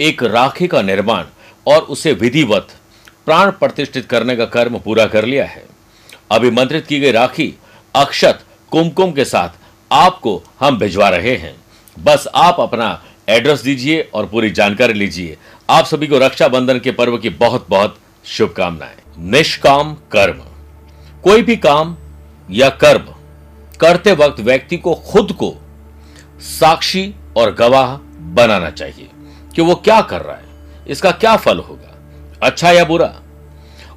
एक राखी का निर्माण और उसे विधिवत, प्राण प्रतिष्ठित करने का कर्म पूरा कर लिया है। अभिमंत्रित की गई राखी अक्षत कुमकुम के साथ आपको हम भिजवा रहे हैं। बस आप अपना एड्रेस दीजिए और पूरी जानकारी लीजिए। आप सभी को रक्षाबंधन के पर्व की बहुत बहुत शुभकामनाएँ। निष्काम कर्म। कोई भी काम या कर्म करते वक्त व्यक्ति को खुद को साक्षी और गवाह बनाना चाहिए। कि वो क्या कर रहा है, इसका क्या फल होगा अच्छा या बुरा।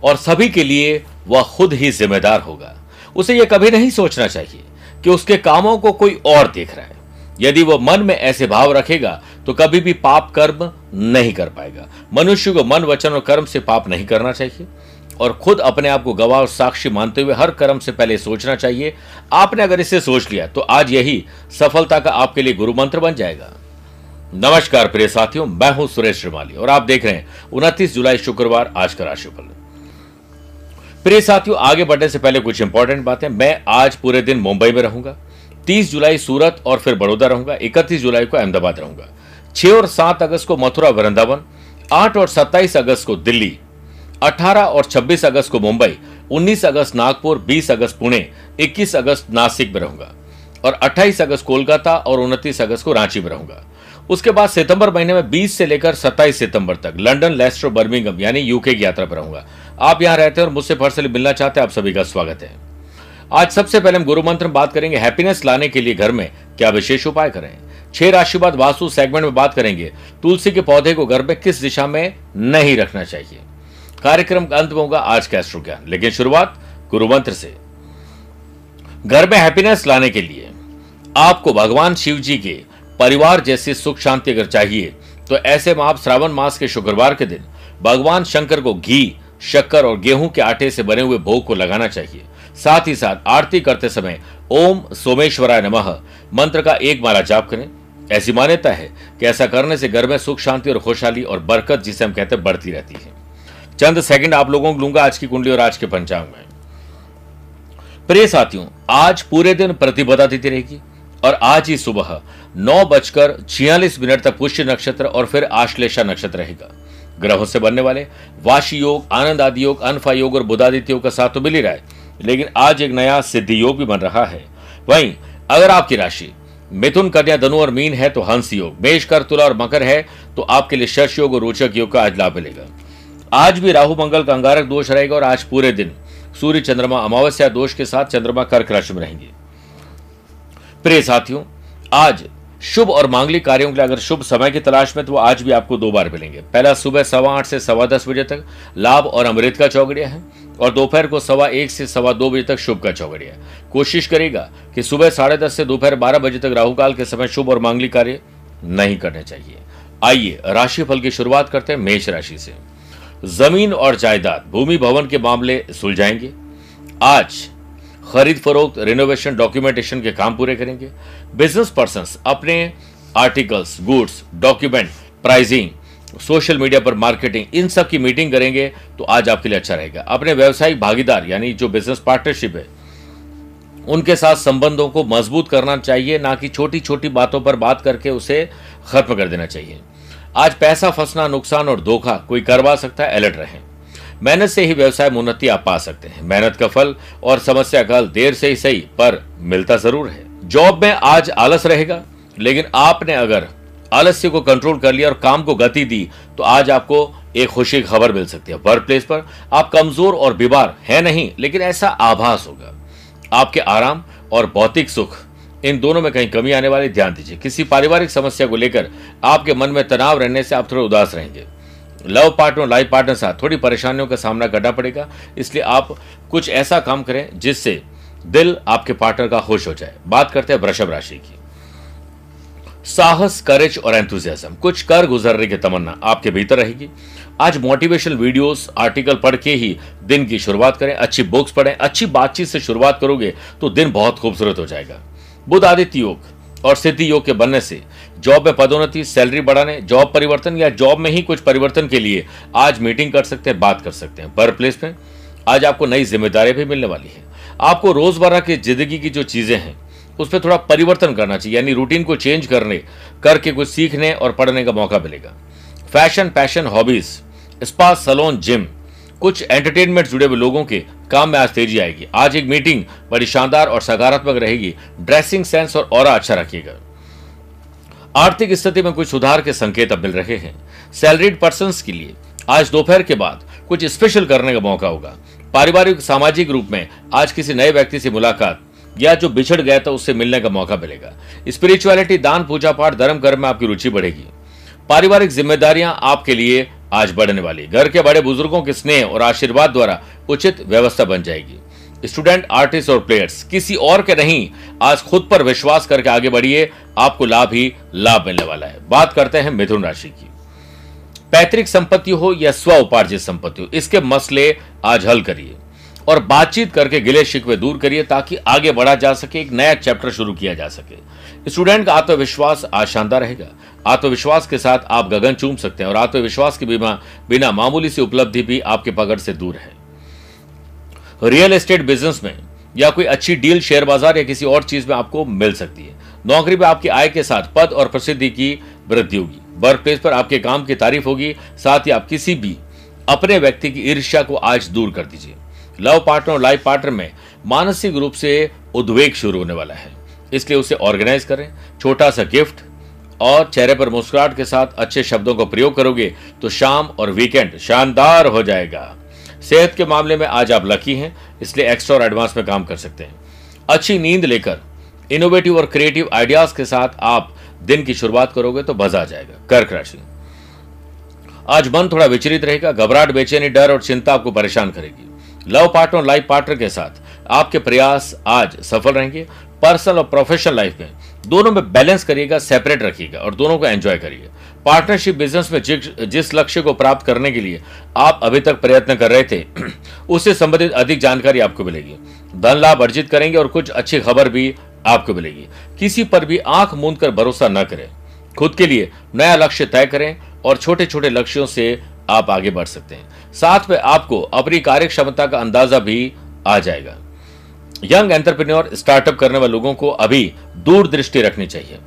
और सभी के लिए वह खुद ही जिम्मेदार होगा। उसे यह कभी नहीं सोचना चाहिए कि उसके कामों को कोई और देख रहा है। यदि वह मन में ऐसे भाव रखेगा तो कभी भी पाप कर्म नहीं कर पाएगा। मनुष्य को मन, वचन और कर्म से पाप नहीं करना चाहिए। और खुद अपने आप को गवाह और साक्षी मानते हुए हर कर्म से पहले सोचना चाहिए। आपने अगर इसे सोच लिया तो आज यही सफलता का आपके लिए गुरु मंत्र बन जाएगा। नमस्कार प्रिय साथियों, मैं हूँ सुरेश श्रीमाली और आप देख रहे हैं उनतीस जुलाई शुक्रवार आज का राशिफल। प्रिय साथियों, आगे बढ़ने से पहले कुछ इंपॉर्टेंट बातें। मैं आज पूरे दिन मुंबई में रहूँगा 30 जुलाई सूरत और फिर बड़ौदा रहूँगा 31 जुलाई को अहमदाबाद रहूँगा 6 और 7 अगस्त को मथुरा, वृंदावन 8 और 27 अगस्त को दिल्ली 18 और 26 अगस्त को मुंबई 19 अगस्त नागपुर 20 अगस्त पुणे 21 अगस्त नासिक में रहूँगा और 28 अगस्त कोलकाता और 29 अगस्त को रांची में रहूँगा। उसके बाद सितंबर महीने में 20 से लेकर 27 सितंबर तक लंदन लेस्टर बर्मिंगम यानी यूके की यात्रा पर रहूँगा। आप यहाँ रहते हैं और मुझसे पर्सनली मिलना चाहते हैं, आप सभी का स्वागत है। आज सबसे पहले हम गुरु मंत्र में बात करेंगे, हैप्पीनेस लाने के लिए घर में क्या विशेष उपाय करें? छह राशिवाद वास्तु सेगमेंट में बात करेंगे, तुलसी के पौधे को घर में किस दिशा में नहीं रखना चाहिए? कार्यक्रम का अंत होगा आज का एस्ट्रो ज्ञान लेकिन शुरुआत गुरु मंत्र से। घर में हैप्पीनेस लाने के लिए आपको भगवान शिव जी के परिवार जैसी सुख शांति अगर चाहिए तो ऐसे में आप श्रावण मास के शुक्रवार के दिन भगवान शंकर को घी, शक्कर और गेहूँ के आटे से बने हुए भोग को लगाना चाहिए। साथ ही साथ आरती करते समय ओम सोमेश्वराय नमः मंत्र का एक माला जाप करें। ऐसी मान्यता है कि ऐसा करने से घर में सुख, शांति और खुशहाली और बरकत, जिसे हम कहते हैं, बढ़ती रहती है। चंद सेकंड आप लोगों को लूँगा आज की कुंडली और आज के पंचांग में। प्रिय साथियों, आज पूरे दिन प्रतिपदा तिथि रहेगी। और आज ही सुबह नौ बजकर छियालीस मिनट तक पुष्य नक्षत्र और फिर आश्लेषा नक्षत्र रहेगा। ग्रहों से बनने वाले वाशी योग, आनंद आदि योग, अनफा योग और बुधादित्य योग का साथ तो मिल ही रहा है, लेकिन आज एक नया सिद्धि योग भी बन रहा है। वहीं, अगर आपकी राशि मिथुन कन्या धनु और मीन है तो हंस योग, मेष कर, तुला और मकर है तो आपके लिए शश योग और रोचक योग का आज लाभ मिलेगा। आज भी राहु, मंगल का अंगारक दोष रहेगा और आज पूरे दिन सूर्य, चंद्रमा, अमावस्या दोष के साथ चंद्रमा कर्क राशि में रहेंगे। प्रिय साथियों, आज शुभ और मांगलिक कार्यों के लिए अगर शुभ समय की तलाश में तो वो आज भी आपको दो बार मिलेंगे। पहला सुबह सवा आठ से सवा दस बजे तक लाभ और अमृत का चौगड़िया है और दोपहर को सवा एक से सवा दो बजे तक शुभ का चौगड़िया कोशिश करेगा कि सुबह साढ़े दस से दोपहर बारह बजे तक राहु काल के समय शुभ और मांगलिक कार्य नहीं करने चाहिए। आइए राशिफल की शुरुआत करते हैं मेष राशि से। ज़मीन और जायदाद, भूमि, भवन के मामले सुलझाएँगे। आज खरीद फरोख्त रिनोवेशन डॉक्यूमेंटेशन के काम पूरे करेंगे। बिज़नेस पर्सन अपने articles goods document pricing social media पर मार्केटिंग इन सब की मीटिंग करेंगे तो आज आपके लिए अच्छा रहेगा। अपने व्यवसायिक भागीदार, यानी जो बिज़नेस पार्टनरशिप है, उनके साथ संबंधों को मज़बूत करना चाहिए, ना कि छोटी छोटी बातों पर बात करके उसे खत्म कर देना चाहिए। आज पैसा फंसना, नुकसान और धोखा कोई करवा सकता है अलर्ट रहें। मेहनत से ही व्यवसाय उन्नति आप पा सकते हैं। मेहनत का फल और समस्या का हल देर से ही सही, पर मिलता ज़रूर है। जॉब में आज आलस रहेगा, लेकिन आपने अगर आलस्य को कंट्रोल कर लिया और काम को गति दी तो आज आपको एक खुशी खबर मिल सकती है। वर्क प्लेस पर आप कमज़ोर और बीमार है नहीं, लेकिन ऐसा आभास होगा। आपके आराम और भौतिक सुख, इन दोनों में कहीं कमी आने वाली, ध्यान दीजिए। किसी पारिवारिक समस्या को लेकर आपके मन में तनाव रहने से आप थोड़े उदास रहेंगे। लव पार्टनर, लाइफ पार्टनर साथ थोड़ी परेशानियों का सामना करना पड़ेगा। इसलिए आप कुछ ऐसा काम करें जिससे दिल आपके पार्टनर का खुश हो जाए। बात करते हैं वृषभ राशि की। साहस करेज और एंथुजियाज्म कुछ कर गुजरने की तमन्ना आपके भीतर रहेगी। आज मोटिवेशनल वीडियोस आर्टिकल पढ़ के ही दिन की शुरुआत करें। अच्छी बुक्स पढ़ें। अच्छी बातचीत से शुरुआत करोगे तो दिन बहुत खूबसूरत हो जाएगा। बुध आदित्य योग। और सिद्धि योग के बनने से। जॉब में पदोन्नति, सैलरी बढ़ाने, जॉब परिवर्तन या जॉब में ही कुछ परिवर्तन के लिए आज मीटिंग कर सकते हैं, बात कर सकते हैं। वर्क प्लेस में आज आपको नई जिम्मेदारियाँ भी मिलने वाली है। आपको रोज़मर्रा की ज़िंदगी की जो चीज़ें हैं, उस पर थोड़ा परिवर्तन करना चाहिए, यानी रूटीन को चेंज करने, करके कुछ सीखने और पढ़ने का मौका मिलेगा। Fashion, passion, hobbies, spa, salon, gym कुछ एंटरटेनमेंट जुड़े हुए लोगों के काम में आज तेज़ी आएगी। आज एक मीटिंग बड़ी शानदार और सकारात्मक रहेगी। ड्रेसिंग सेंस और और अच्छा रखिएगा। आर्थिक स्थिति में कुछ सुधार के संकेत अब मिल रहे हैं। सैलरीड पर्सन के लिए आज दोपहर के बाद कुछ स्पेशल करने का मौका होगा। पारिवारिक, सामाजिक रूप में आज किसी नए व्यक्ति से मुलाकात या जो बिछड़ गया था, उससे मिलने का मौका मिलेगा। स्पिरिचुअलिटी दान, पूजा पाठ, धर्म कर्म में आपकी रुचि बढ़ेगी। पारिवारिक जिम्मेदारियाँ आपके लिए आज बढ़ने वाली। घर के बड़े बुज़ुर्गों के स्नेह और आशीर्वाद द्वारा उचित व्यवस्था बन जाएगी। स्टूडेंट, आर्टिस्ट और प्लेयर्स, किसी और के नहीं, आज खुद पर विश्वास करके आगे बढ़िए, आपको लाभ ही लाभ मिलने वाला है। बात करते हैं मिथुन राशि की। पैतृक संपत्ति हो या स्व उपार्जित संपत्ति हो, इसके मसले आज हल करिए। और बातचीत करके गिले शिकवे दूर करिए ताकि आगे बढ़ा जा सके, एक नया चैप्टर शुरू किया जा सके। स्टूडेंट का आत्मविश्वास आज शानदार रहेगा। आत्मविश्वास के साथ आप गगन चूम सकते हैं और आत्मविश्वास के बिना बिना मामूली सी उपलब्धि भी आपके पकड़ से दूर है। रियल एस्टेट बिज़नेस में या कोई अच्छी डील शेयर बाज़ार या किसी और चीज़ में आपको मिल सकती है। नौकरी में आपकी आय के साथ पद और प्रसिद्धि की वृद्धि होगी। वर्क प्लेस पर आपके काम की तारीफ़ होगी। साथ ही आप किसी भी अपने व्यक्ति की ईर्ष्या को आज दूर कर दीजिए। लव पार्टनर और लाइफ पार्टनर में मानसिक रूप से उद्वेग शुरू होने वाला है। इसलिए उसे ऑर्गेनाइज करें। छोटा सा गिफ्ट और चेहरे पर मुस्कुराहट के साथ अच्छे शब्दों का प्रयोग करोगे तो शाम और वीकेंड शानदार हो जाएगा। सेहत के मामले में आज आप लकी हैं, इसलिए एक्स्ट्रा और एडवांस में काम कर सकते हैं। अच्छी नींद लेकर इनोवेटिव और क्रिएटिव आइडियाज़ के साथ आप दिन की शुरुआत करोगे तो मज़ा आ जाएगा। कर्क राशि। आज मन थोड़ा विचलित रहेगा, घबराहट, बेचैनी, डर और चिंता आपको परेशान करेगी। लव पार्टनर लाइफ पार्टनर के साथ आपके प्रयास आज सफल रहेंगे। पर्सनल और प्रोफेशनल लाइफ में दोनों में बैलेंस करिएगा, सेपरेट रखिएगा और दोनों को एंजॉय करिए। पार्टनरशिप बिज़नेस में जिस लक्ष्य को प्राप्त करने के लिए आप अभी तक प्रयत्न कर रहे थे, उससे संबंधित अधिक जानकारी आपको मिलेगी। धन लाभ अर्जित करेंगे और कुछ अच्छी खबर भी आपको मिलेगी। किसी पर भी आँख मूंद कर भरोसा न करें। खुद के लिए नया लक्ष्य तय करें और छोटे छोटे लक्ष्यों से आप आगे बढ़ सकते हैं। साथ में आपको अपनी कार्य क्षमता का अंदाज़ा भी आ जाएगा। यंग एंटरप्रेन्योर, स्टार्टअप करने वाले लोगों को अभी दूरदृष्टि रखनी चाहिए।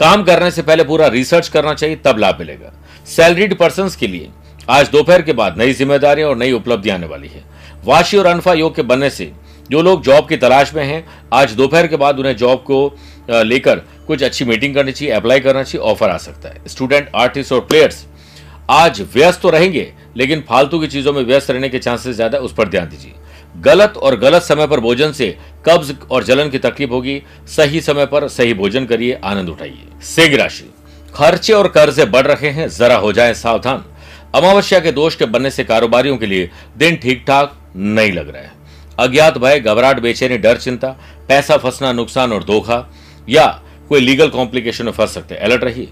काम करने से पहले पूरा रिसर्च करना चाहिए, तब लाभ मिलेगा। सैलरीड पर्सन के लिए आज दोपहर के बाद नई जिम्मेदारियाँ और नई उपलब्धि आने वाली है। वाशी और अनफा योग के बनने से जो लोग जॉब की तलाश में हैं, आज दोपहर के बाद उन्हें जॉब को लेकर कुछ अच्छी मीटिंग करनी चाहिए, अप्लाई करना चाहिए, ऑफ़र आ सकता है। स्टूडेंट, आर्टिस्ट और प्लेयर्स आज व्यस्त तो रहेंगे लेकिन फालतू की चीज़ों में व्यस्त रहने के चांसेस ज़्यादा, उस पर ध्यान दीजिए। गलत और गलत समय पर भोजन से कब्ज और जलन की तकलीफ़ होगी। सही समय पर सही भोजन करिए, आनंद उठाइए। सिंह राशि। खर्चे और कर्जे बढ़ रहे हैं, जरा हो जाए सावधान। अमावस्या के दोष के बनने से कारोबारियों के लिए दिन ठीक ठाक नहीं लग रहा है। अज्ञात भय, घबराहट, बेचैनी, डर, चिंता, पैसा फंसना, नुकसान और धोखा, या कोई लीगल कॉम्प्लिकेशन में फंस सकते हैं। अलर्ट रहिए।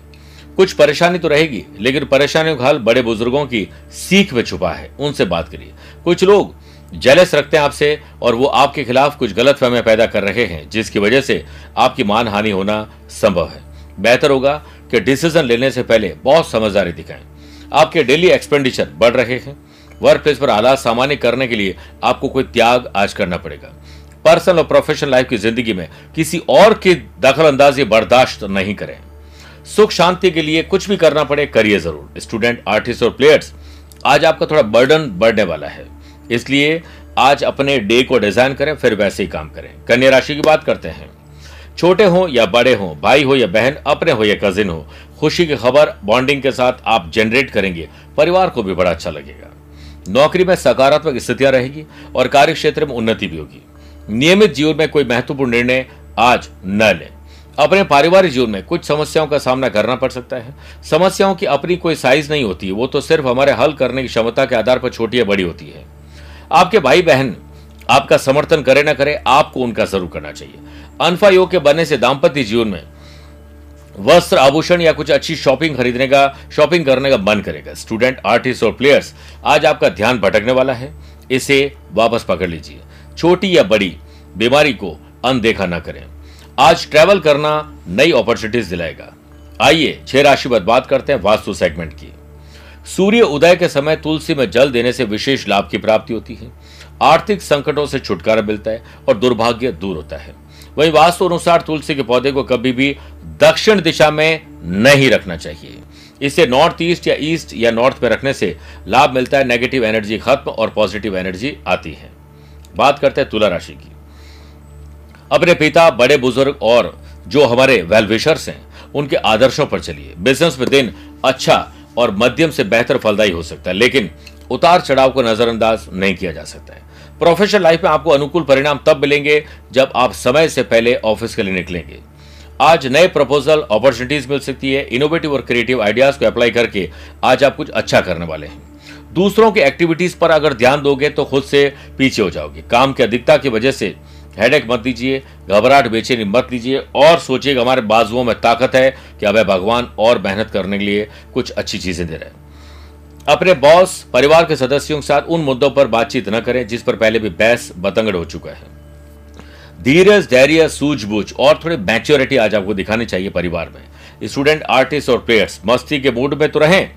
कुछ परेशानी तो रहेगी, लेकिन परेशानियों का हल बड़े बुज़ुर्गों की सीख में छुपा है। उनसे बात करिए। कुछ लोग जलस रखते हैं आपसे, और वो आपके खिलाफ कुछ गलत फहमियाँ पैदा कर रहे हैं, जिसकी वजह से आपकी मान हानि होना संभव है। बेहतर होगा कि डिसीज़न लेने से पहले बहुत समझदारी दिखाएँ। आपके डेली एक्सपेंडिचर बढ़ रहे हैं। वर्क प्लेस पर हालात सामान्य करने के लिए आपको कोई त्याग आज करना पड़ेगा। पर्सनल और प्रोफेशनल लाइफ की ज़िंदगी में किसी और की दखल अंदाजी बर्दाश्त नहीं करें। सुख शांति के लिए कुछ भी करना पड़े, करिए ज़रूर। स्टूडेंट आर्टिस्ट और प्लेयर्स आज आपका थोड़ा बर्डन बढ़ने वाला है। इसलिए आज अपने डे को डिज़ाइन करें, फिर वैसे ही काम करें। कन्या राशि की बात करते हैं। छोटे हो या बड़े हो, भाई हो या बहन, अपने हो या कजिन हो, खुशी की खबर बॉन्डिंग के साथ आप जनरेट करेंगे। परिवार को भी बड़ा अच्छा लगेगा। नौकरी में सकारात्मक स्थितियाँ रहेगी और कार्य क्षेत्र में उन्नति भी होगी। नियमित जीवन में कोई महत्वपूर्ण निर्णय आज न लें। अपने पारिवारिक जीवन में कुछ समस्याओं का सामना करना पड़ सकता है। समस्याओं की अपनी कोई साइज़ नहीं होती, वो तो सिर्फ़ हमारे हल करने की क्षमता के आधार पर छोटी या बड़ी होती है। आपके भाई बहन आपका समर्थन करे ना करे, आपको उनका ज़रूर करना चाहिए। अनफा योग के बनने से दाम्पत्य जीवन में वस्त्र आभूषण या कुछ अच्छी शॉपिंग खरीदने का शॉपिंग करने का मन करेगा। स्टूडेंट आर्टिस्ट और प्लेयर्स आज आपका ध्यान भटकने वाला है। इसे वापस पकड़ लीजिए। छोटी या बड़ी, बीमारी को अनदेखा न करें। आज ट्रैवल करना नई अपॉर्चुनिटीज़ दिलाएगा। आइए, छह राशि पर बात करते हैं वास्तु सेगमेंट की। सूर्य उदय के समय तुलसी में जल देने से विशेष लाभ की प्राप्ति होती है। आर्थिक संकटों से छुटकारा मिलता है और दुर्भाग्य दूर होता है। वहीं वास्तु अनुसार तुलसी के पौधे को कभी भी दक्षिण दिशा में नहीं रखना चाहिए। इसे नॉर्थ ईस्ट या ईस्ट या नॉर्थ में रखने से लाभ मिलता है नेगेटिव एनर्जी खत्म और पॉजिटिव एनर्जी आती है। बात करते हैं तुला राशि की। अपने पिता, बड़े बुज़ुर्ग और जो हमारे वेलविशर्स हैं, उनके आदर्शों पर चलिए। बिज़नेस में दिन अच्छा और मध्यम से बेहतर फलदायी हो सकता है, लेकिन उतार चढ़ाव को नजरअंदाज नहीं किया जा सकता है। प्रोफेशनल लाइफ में आपको अनुकूल परिणाम तब मिलेंगे जब आप समय से पहले ऑफ़िस के लिए निकलेंगे। आज नए प्रपोजल अपॉर्चुनिटीज़ मिल सकती है इनोवेटिव और क्रिएटिव आइडियाज़ को अप्लाई करके आज आप कुछ अच्छा करने वाले हैं। दूसरों की एक्टिविटीज़ पर अगर ध्यान दोगे तो खुद से पीछे हो जाओगे। काम की अधिकता की वजह से हेडेक मत लीजिए घबराहट, बेचैनी मत लीजिए और सोचिएगा हमारे बाजुओं में ताकत है कि अब भगवान और मेहनत करने के लिए कुछ अच्छी चीज़ें दे रहे हैं। अपने बॉस, परिवार के सदस्यों के साथ उन मुद्दों पर बातचीत न करें जिस पर पहले भी बहस, बतंगड़ हो चुका है। धीरज, धैर्य, सूझबूझ और थोड़ी मैच्योरिटी आज आपको दिखानी चाहिए परिवार में। स्टूडेंट, आर्टिस्ट और प्लेयर्स, मस्ती के मूड में तो रहें,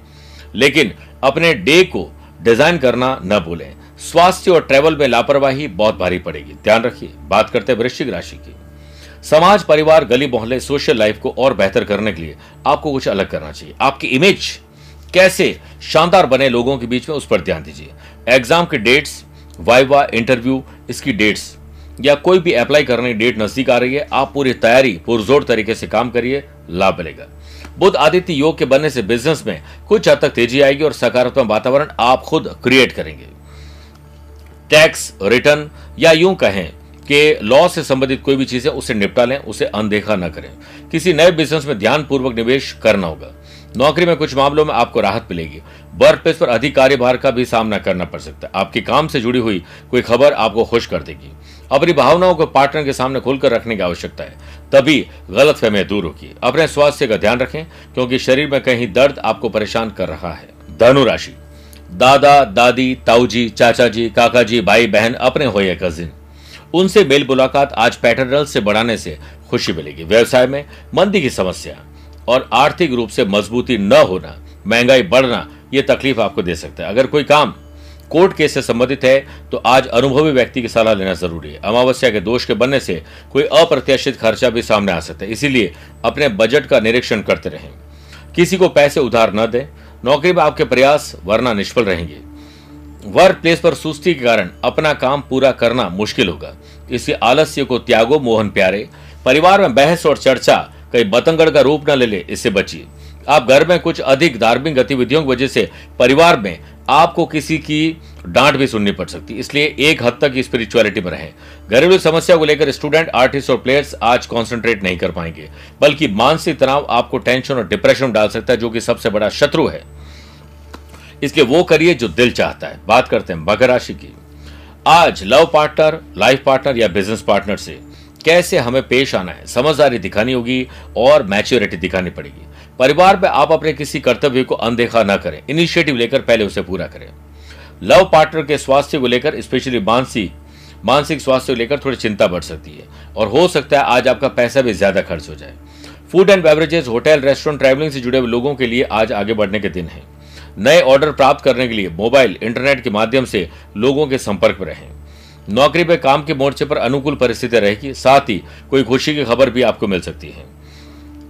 लेकिन अपने डे को डिज़ाइन करना न भूलें। स्वास्थ्य और ट्रेवल में लापरवाही बहुत भारी पड़ेगी। ध्यान रखिए, बात करते हैं वृश्चिक राशि की। समाज, परिवार, गली, मोहल्ले सोशल लाइफ को और बेहतर करने के लिए आपको कुछ अलग करना चाहिए। आपकी इमेज कैसे शानदार बने लोगों के बीच में, उस पर ध्यान दीजिए। एग्ज़ाम के डेट्स वाइवा इंटरव्यू इसकी डेट्स या कोई भी अप्लाई करने की डेट नज़दीक आ रही है, आप पूरी तैयारी, पुरजोर तरीके से काम करिए, लाभ मिलेगा। बुद्ध आदित्य योग के बनने से बिज़नेस में कुछ हद तक तेज़ी आएगी और सकारात्मक वातावरण आप खुद क्रिएट करेंगे। टैक्स रिटर्न या यूँ कहें कि लॉ से संबंधित कोई भी चीज़ है उसे निपटा लें उसे अनदेखा न करें। किसी नए बिज़नेस में ध्यान पूर्वक निवेश करना होगा। नौकरी में कुछ मामलों में आपको राहत मिलेगी। वर्क प्लेस पर अधिक कार्यभार का भी सामना करना पड़ सकता है। आपके काम से जुड़ी हुई कोई खबर आपको खुश कर देगी। अपनी भावनाओं को पार्टनर के सामने खुलकर रखने की आवश्यकता है। तभी गलत फहमियाँ दूर होगी। अपने स्वास्थ्य का ध्यान रखें, क्योंकि शरीर में कहीं दर्द आपको परेशान कर रहा है। धनु दादा, दादी, ताऊजी चाचा जी काका जी भाई बहन अपने हो या कजिन उनसे मेल मुलाकात आज पैटर्नल से बढ़ाने से खुशी मिलेगी। व्यवसाय में मंदी की समस्या और आर्थिक रूप से मजबूती न होना, महँगाई बढ़ना यह तकलीफ़ आपको दे सकता है। अगर कोई काम कोर्ट केस से संबंधित है तो आज अनुभवी व्यक्ति की सलाह लेना ज़रूरी है। अमावस्या के दोष के बनने से कोई अप्रत्याशित खर्चा भी सामने आ सकता है। इसीलिए अपने बजट का निरीक्षण करते रहें। किसी को पैसे उधार न दें नौकरी में आपके प्रयास वरना निष्फल रहेंगे। वर्क प्लेस पर सुस्ती के कारण अपना काम पूरा करना मुश्किल होगा। इसी आलस्य को त्यागो मोहन प्यारे। परिवार में बहस और चर्चा कई बतंगड़ का रूप न ले ले, इससे बचिए। आप घर में कुछ अधिक धार्मिक गतिविधियों की वजह से परिवार में आपको किसी की डांट भी सुननी पड़ सकती। इसलिए एक हद तक स्पिरिचुअलिटी में रहें। घरेलू समस्या को लेकर स्टूडेंट आर्टिस्ट और प्लेयर्स आज कॉन्सेंट्रेट नहीं कर पाएँगे। बल्कि मानसिक तनाव आपको टेंशन और डिप्रेशन डाल सकता है, जो कि सबसे बड़ा शत्रु है। इसलिए वो करिए जो दिल चाहता है। बात करते हैं मकर राशि की। आज लव पार्टनर लाइफ पार्टनर या बिज़नेस पार्टनर से कैसे हमें पेश आना है, समझदारी दिखानी होगी और मैच्योरिटी दिखानी पड़ेगी। परिवार में आप अपने किसी कर्तव्य को अनदेखा न करें। इनिशिएटिव लेकर पहले उसे पूरा करें। लव पार्टनर के स्वास्थ्य को लेकर, स्पेशली मानसिक मानसिक स्वास्थ्य को लेकर थोड़ी चिंता बढ़ सकती है। और हो सकता है आज आपका पैसा भी ज़्यादा खर्च हो जाए। Food and beverages hotel restaurant travelling से जुड़े हुए लोगों के लिए आज आगे बढ़ने के दिन है। नए ऑर्डर प्राप्त करने के लिए मोबाइल इंटरनेट के माध्यम से लोगों के संपर्क में रहें। नौकरी पे काम के मोर्चे पर अनुकूल परिस्थितियाँ रहेगी, साथ ही कोई खुशी की खबर भी आपको मिल सकती है।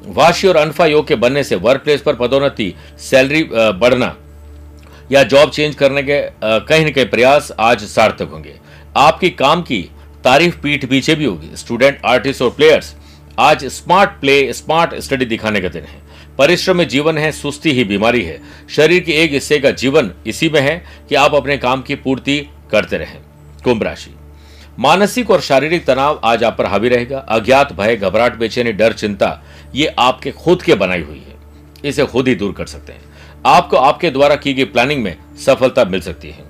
वाशी और अनफा योग के बनने से वर्क प्लेस पर पदोन्नति सैलरी बढ़ना या जॉब चेंज करने के कहीं न कहीं प्रयास आज सार्थक होंगे। आपकी काम की तारीफ़ पीठ पीछे भी होगी। स्टूडेंट, आर्टिस्ट और प्लेयर्स आज स्मार्ट प्ले, स्मार्ट स्टडी दिखाने का दिन है। परिश्रम में जीवन है, सुस्ती ही बीमारी है। शरीर के एक हिस्से का जीवन इसी में है कि आप अपने काम की पूर्ति करते रहें। कुंभ राशि। मानसिक और शारीरिक तनाव आज आप पर हावी रहेगा। अज्ञात भय, घबराहट, बेचैनी, डर, चिंता, ये आपके खुद के बनाई हुई है। इसे खुद ही दूर कर सकते हैं। आपको आपके द्वारा की गई प्लानिंग में सफलता मिल सकती है।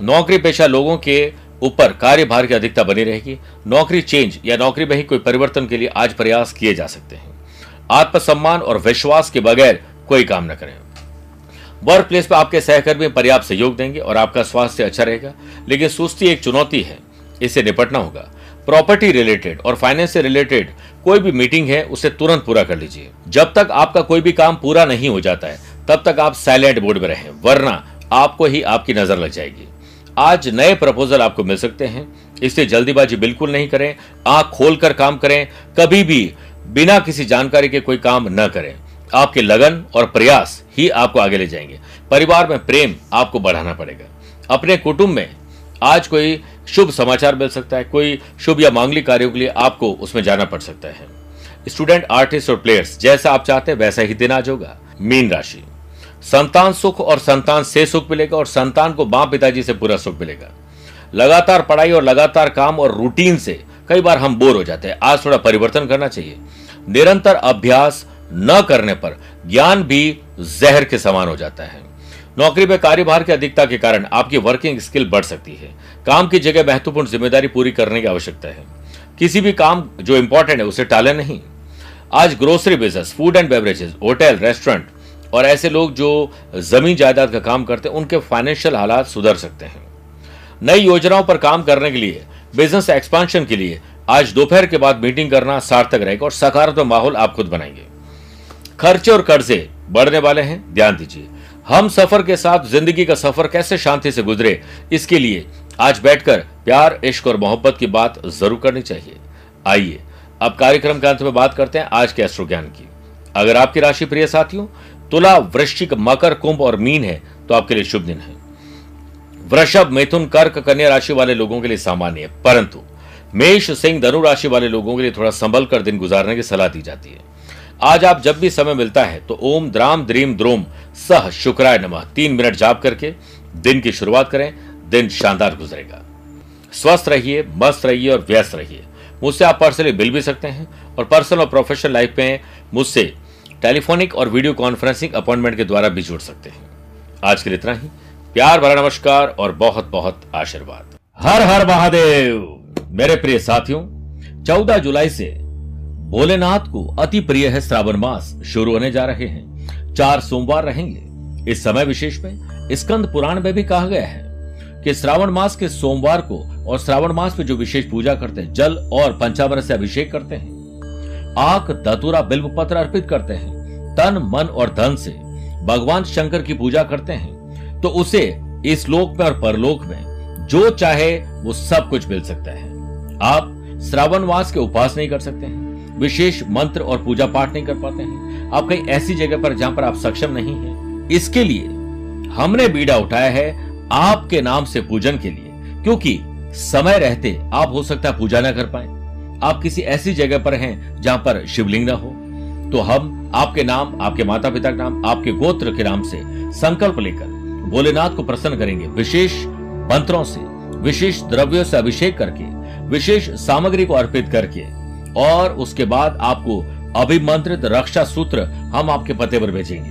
नौकरी पेशा लोगों के ऊपर कार्यभार की अधिकता बनी रहेगी। नौकरी चेंज या नौकरी में ही कोई परिवर्तन के लिए आज प्रयास किए जा सकते हैं। आत्मसम्मान और विश्वास के बगैर कोई काम न करें। वर्क प्लेस पर आपके सहकर्मी पर्याप्त सहयोग देंगे और आपका स्वास्थ्य अच्छा रहेगा। लेकिन सुस्ती एक चुनौती है। इससे निपटना होगा। प्रॉपर्टी रिलेटेड और फाइनेंस से रिलेटेड कोई भी मीटिंग है, उसे तुरंत पूरा कर लीजिए। जब तक आपका कोई भी काम पूरा नहीं हो जाता है तब तक आप साइलेंट बोर्ड में रहें, वरना आपको ही आपकी नज़र लग जाएगी। आज नए प्रपोजल आपको मिल सकते हैं। इसलिए जल्दीबाजी बिल्कुल नहीं करें, आँख खोलकर काम करें, कभी भी बिना किसी जानकारी के कोई काम न करें। आपके लगन और प्रयास ही आपको आगे ले जाएँगे। परिवार में प्रेम आपको बढ़ाना पड़ेगा। अपने कुटुंब में आज कोई शुभ समाचार मिल सकता है, कोई शुभ या मांगलिक कार्यों के लिए आपको उसमें जाना पड़ सकता है। स्टूडेंट आर्टिस्ट और प्लेयर्स जैसा आप चाहते हैं, वैसा ही दिन आज होगा। मीन राशि। संतान सुख और संतान से सुख मिलेगा और संतान को माँ पिताजी से पूरा सुख मिलेगा। लगातार पढ़ाई और लगातार काम और रूटीन से कई बार हम बोर हो जाते हैं। आज थोड़ा परिवर्तन करना चाहिए। निरंतर अभ्यास न करने पर ज्ञान भी जहर के समान हो जाता है। नौकरी में कार्यभार की अधिकता के कारण आपकी वर्किंग स्किल बढ़ सकती है। काम की जगह महत्वपूर्ण ज़िम्मेदारी पूरी करने की आवश्यकता है। किसी भी काम जो इंपॉर्टेंट है, उसे टाले नहीं। आज grocery business food and beverages hotel restaurant और ऐसे लोग जो ज़मीन जायदाद का काम करते हैं, उनके फाइनेंशियल हालात सुधर सकते हैं। नई योजनाओं पर काम करने के लिए बिज़नेस एक्सपांशन के लिए, आज दोपहर के बाद मीटिंग करना सार्थक रहेगा और सकारात्मक माहौल आप खुद बनाएँगे। खर्चे और कर्जे बढ़ने वाले हैं, ध्यान दीजिए। हम सफ़र के साथ ज़िंदगी का सफ़र कैसे शांति से गुजरे, इसके लिए आज बैठकर प्यार, इश्क और मोहब्बत की बात ज़रूर करनी चाहिए। आइए, अब कार्यक्रम के अंत में बात करते हैं आज के अश्रु ज्ञान की। अगर आपकी राशि प्रिय साथियों तुला वृश्चिक मकर, कुंभ और मीन है तो आपके लिए शुभ दिन है। वृषभ, मिथुन, कर्क, कन्या राशि वाले लोगों के लिए सामान्य है। परंतु मेष, सिंह, धनु राशि वाले लोगों के लिए थोड़ा संभल कर दिन गुजारने की सलाह दी जाती है। आज आप जब भी समय मिलता है तो ओम, द्राम, द्रीम, द्रोम, सह, शुक्राय नमः, तीन मिनट जाप करके दिन की शुरुआत करें, दिन शानदार गुजरेगा। स्वस्थ रहिए, मस्त रहिए और व्यस्त रहिए। मुझसे आप पर्सनली मिल भी सकते हैं और पर्सनल और प्रोफेशनल लाइफ में मुझसे टेलीफोनिक और वीडियो कॉन्फ्रेंसिंग अपॉइंटमेंट के द्वारा भी जुड़ सकते हैं। आज के लिए इतना ही। प्यार भरा नमस्कार और बहुत बहुत आशीर्वाद। हर हर महादेव। मेरे प्रिय साथियों, चौदह जुलाई से भोलेनाथ को अति प्रिय है श्रावण मास शुरू होने जा रहे हैं। चार सोमवार रहेंगे। इस समय विशेष में स्कंद पुराण में भी कहा गया है कि श्रावण मास के सोमवार को और श्रावण मास में जो विशेष पूजा करते हैं, जल और पंचामृत से अभिषेक करते हैं आक दतुरा बिल्व पत्र अर्पित करते हैं, तन, मन और धन से। भगवान शंकर की पूजा करते हैं तो उसे इस लोक में और परलोक में जो चाहे वो सब कुछ मिल सकता है। आप श्रावण मास के उपास नहीं कर सकते हैं, विशेष मंत्र और पूजा पाठ नहीं कर पाते हैं। आप कहीं ऐसी जगह पर जहाँ पर आप सक्षम नहीं है। इसके लिए हमने बीड़ा उठाया है आपके नाम से पूजन के लिए, क्योंकि समय रहते आप हो सकता है पूजा ना कर पाए। आप किसी ऐसी जगह पर हैं जहाँ पर शिवलिंग ना हो तो हम आपके नाम, आपके माता पिता के नाम, आपके गोत्र के नाम से संकल्प लेकर भोलेनाथ को प्रसन्न करेंगे। विशेष मंत्रों से, विशेष द्रव्यों से अभिषेक करके, विशेष सामग्री को अर्पित करके, और उसके बाद आपको अभिमंत्रित रक्षा सूत्र हम आपके पते पर भेजेंगे।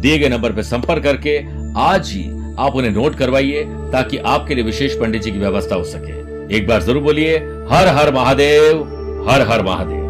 दिए गए नंबर पर संपर्क करके आज ही आप उन्हें नोट करवाइए ताकि आपके लिए विशेष पंडित जी की व्यवस्था हो सके। एक बार ज़रूर बोलिए हर हर महादेव हर हर महादेव।